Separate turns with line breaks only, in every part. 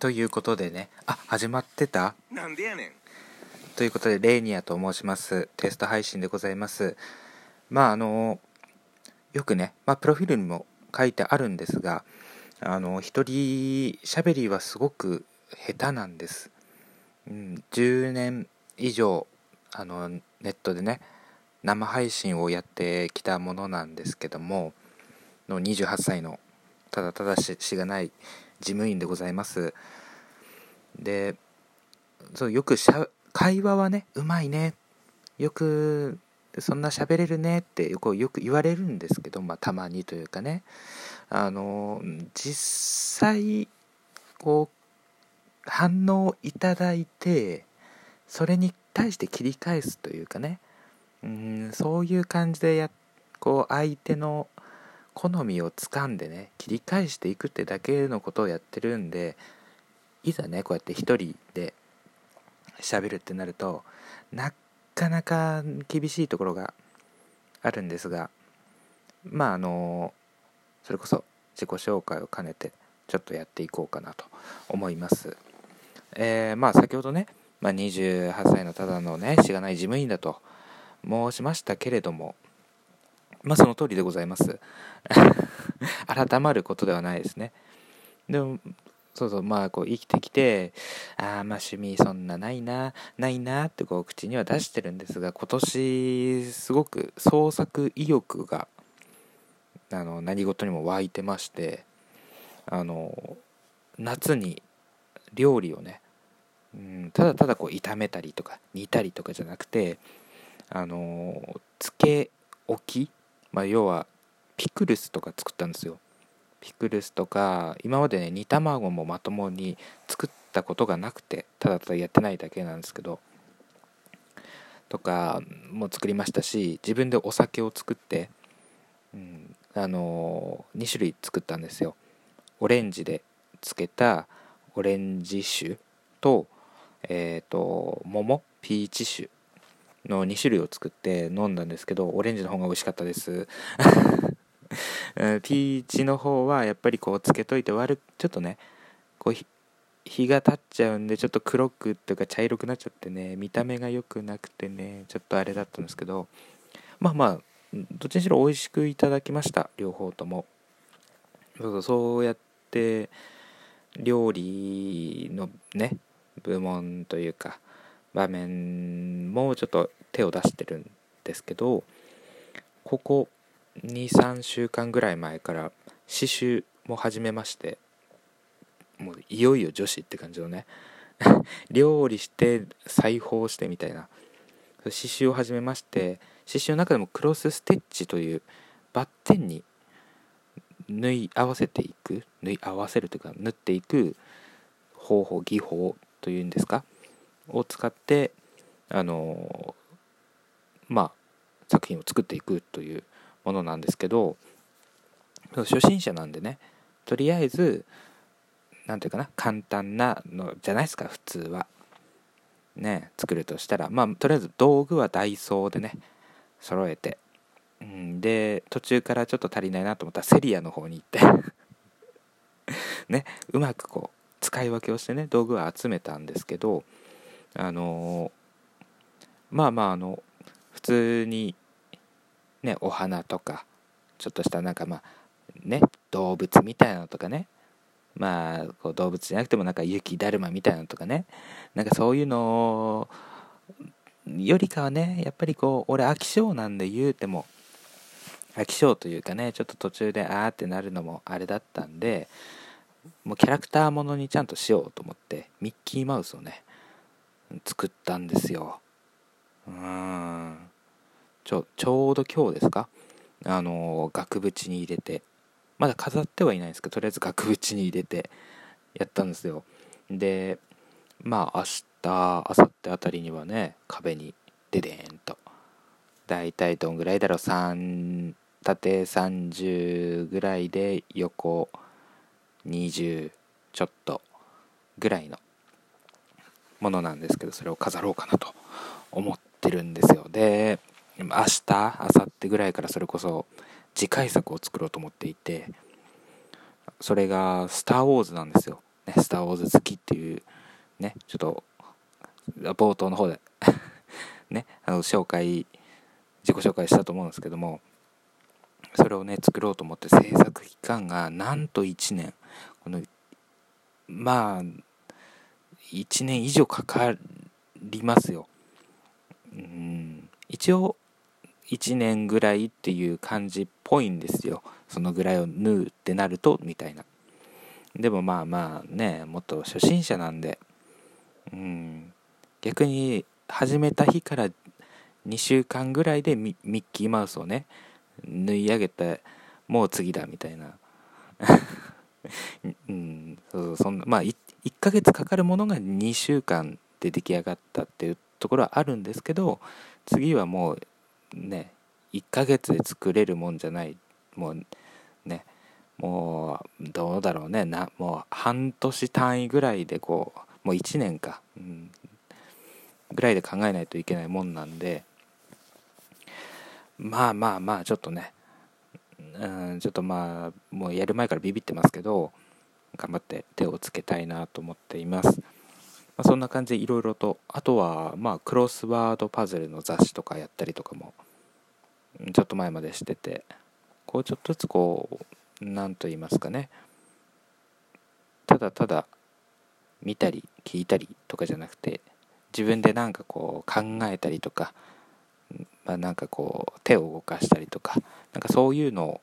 ということでね、あ、始まってた？
なんでやねん
ということで、レーニアと申します。テスト配信でございます。まあ、あの、よくね、まあ、プロフィールにも書いてあるんですが、あの、一人喋りはすごく下手なんです。うん、10年以上、あの、ネットでね、生配信をやってきたものなんですけども、の28歳の、ただただししがない事務員でございます。で、そうよくしゃ会話はねうまいね。よくそんな喋れるね。ってよくよく言われるんですけど、まあ、たまにというかね。あの実際こう反応をいただいてそれに対して切り返すというかね。うんそういう感じでやこう相手の好みをつかんでね切り返していくってだけのことをやってるんでいざねこうやって一人で喋るってなるとなかなか厳しいところがあるんですがまああのそれこそ自己紹介を兼ねてちょっとやっていこうかなと思います。えーまあ先ほどね、まあ、28歳のただのねしがない事務員だと申しましたけれどもまあその通りでございます。改まることではないですね。でもそうそうまあこう生きてきてああまあ趣味そんなないなないなってこう口には出してるんですが今年すごく創作意欲があの何事にも湧いてましてあの夏に料理をね、うん、ただただこう炒めたりとか煮たりとかじゃなくてあのつけ置き、まあ、要はピクルスとか作ったんですよ。ピクルスとか今までね煮卵もまともに作ったことがなくてただただやってないだけなんですけどとかも作りましたし自分でお酒を作って、うん、あの2種類作ったんですよ。オレンジで漬けたオレンジ酒とえっ、と桃ピーチ酒。の2種類を作って飲んだんですけどオレンジの方が美味しかったです。ピーチの方はやっぱりこうつけといて悪ちょっとねこう日が経っちゃうんでちょっと黒くっていうか茶色くなっちゃってね見た目が良くなくてねちょっとあれだったんですけどまあまあどっちにしろ美味しくいただきました両方とも。そうそうやって料理のね部門というか場面もちょっと手を出してるんですけどここ23週間ぐらい前から刺繍も始めましてもういよいよ女子って感じのね 料理して裁縫してみたいな刺繍を始めまして刺繍の中でもクロスステッチというバッテンに縫い合わせていく縫い合わせるというか縫っていく方法技法というんですかを使ってあのまあ作品を作っていくというものなんですけど初心者なんでねとりあえず何ていうかな簡単なのじゃないですか普通は。ね作るとしたら。まあとりあえず道具はダイソーでね揃えて、うん、で途中からちょっと足りないなと思ったらセリアの方に行って。ねうまくこう使い分けをしてね道具は集めたんですけどあのまあまああの普通にねお花とかちょっとしたなんかまあね動物みたいなのとかね。まあこう動物じゃなくてもなんか雪だるまみたいなのとかね。なんかそういうのよりかはねやっぱりこう俺飽き性なんで言うても飽き性というかねちょっと途中であーってなるのもあれだったんでもうキャラクターものにちゃんとしようと思ってミッキーマウスをね作ったんですよ。うーん。ちょちょうど今日ですか？あの額縁に入れて。まだ飾ってはいないんですけどとりあえず額縁に入れてやったんですよ。でまあ明日明後日あたりにはね壁にデデーンと。だいたいどんぐらいだろう？3縦30ぐらいで横20ちょっとぐらいのものなんですけどそれを飾ろうかなと思ってるんですよ。で明日明後日ぐらいからそれこそ次回作を作ろうと思っていてそれが「スター・ウォーズ」なんですよ、ね、スター・ウォーズ好きっていうねちょっと冒頭の方で ねあの紹介自己紹介したと思うんですけどもそれをね作ろうと思って制作期間がなんと1年。このまあ1年以上かかりますよ。うん。一応1年ぐらいっていう感じっぽいんですよ。そのぐらいを縫うってなるとみたいな。でもまあまあねもっと初心者なんで。うん。逆に始めた日から2週間ぐらいでミッキーマウスをね縫い上げてもう次だみたいな。うん。そうそんなまあ 1, 1ヶ月かかるものが2週間で出来上がったっていうところはあるんですけど次はもうね1ヶ月で作れるもんじゃない。もうねもうどうだろうね。なもう半年単位ぐらいでこうもう1年か、うん、ぐらいで考えないといけないもんなんで。まあまあまあちょっとね、うん、ちょっとまあもうやる前からビビってますけど頑張って手をつけたいなと思っています、まあ、そんな感じでいろいろとあとはまあクロスワードパズルの雑誌とかやったりとかもちょっと前までしててこうちょっとずつこう何と言いますかね。ただただ見たり聞いたりとかじゃなくて自分でなんかこう考えたりとか、まあ、なんかこう手を動かしたりとかなんかそういうのを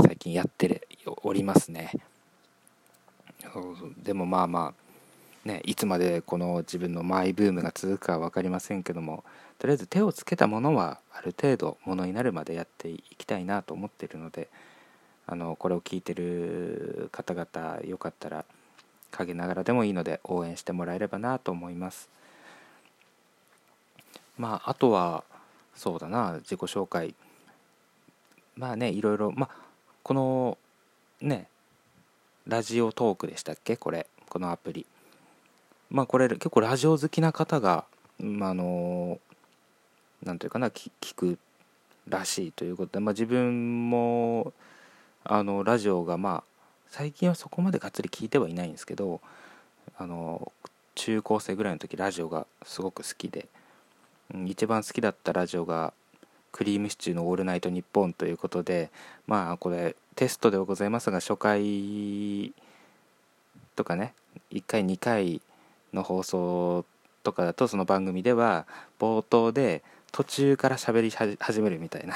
最近やっておりますね。でもまあまあねいつまでこの自分のマイブームが続くか分かりませんけどもとりあえず手をつけたものはある程度ものになるまでやっていきたいなと思ってるのであのこれを聞いてる方々よかったら陰ながらでもいいので応援してもらえればなと思います。まああとはそうだな自己紹介。まあねいろいろまあこのねラジオトークでしたっけ？これ。このアプリ。まあこれ結構ラジオ好きな方が、まあ、あの何ていうかな聞くらしいということで、まあ、自分もあのラジオがまあ最近はそこまでがっつり聞いてはいないんですけどあの中高生ぐらいの時ラジオがすごく好きで、うん、一番好きだったラジオが「クリームシチューのオールナイトニッポン」ということでまあこれテストではございますが初回とかね1回2回の放送とかだとその番組では冒頭で途中から喋り始めるみたいな。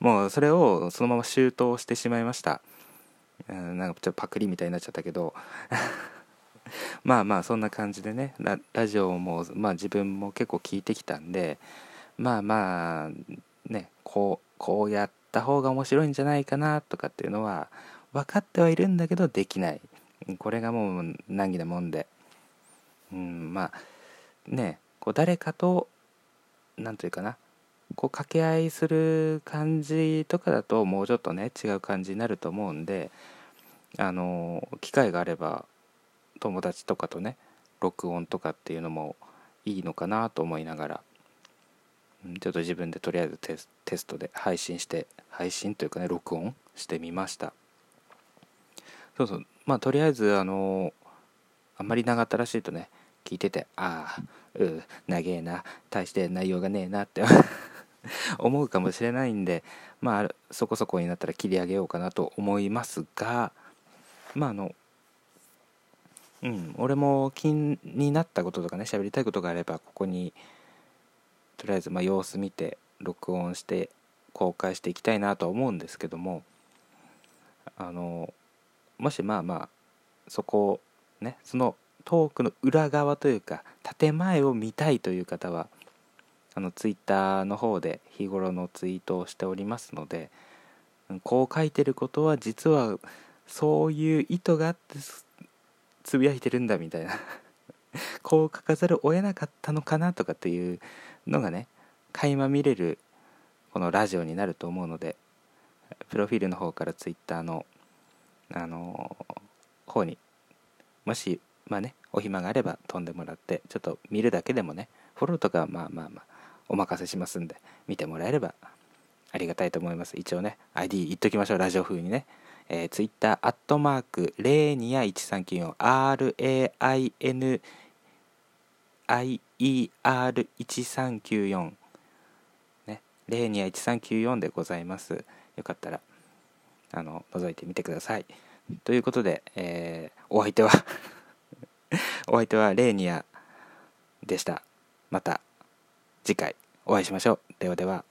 もうそれをそのまま周到してしまいました、うん、なんかちょっとパクリみたいになっちゃったけど。まあまあそんな感じでねララジオも、まあ、自分も結構聞いてきたんでまあまあねこうこうやった方が面白いんじゃないかなとかっていうのは分かってはいるんだけどできない。これがもう難儀なもんで。うんまあねこう誰かと何というかなこう掛け合いする感じとかだともうちょっとね違う感じになると思うんであの機会があれば友達とかとね録音とかっていうのもいいのかなと思いながら。ちょっと自分でとりあえずテストで配信して配信というかね録音してみました。そうそう。まあとりあえずあのあんまり長ったらしいとね聞いててああう長えな大して内容がねえなって 思うかもしれないんでまあそこそこになったら切り上げようかなと思いますがまああのうん俺も気になったこととかね喋りたいことがあればここにとりあえずま様子見て録音して公開していきたいなとは思うんですけどもあのもしまあまあそこをねそのトークの裏側というか建前を見たいという方はあのツイッターの方で日頃のツイートをしておりますのでこう書いてることは実はそういう意図があってつぶやいてるんだみたいな こう書かざるを得なかったのかなとかっていうのがね垣間見れるこのラジオになると思うのでプロフィールの方からツイッターのあの方にもしまあねお暇があれば飛んでもらってちょっと見るだけでもねフォローとかはまあまあまあお任せしますんで見てもらえればありがたいと思います。一応ね ID 言っときましょうラジオ風にね。えー、ツイッターアットマークレーニア1394 r a i n i a RAINIER1394 ね。レーニア1394でございます。よかったらあの覗いてみてください。ということで、えー、お相手は お相手はレーニアでした。また次回お会いしましょう。ではでは。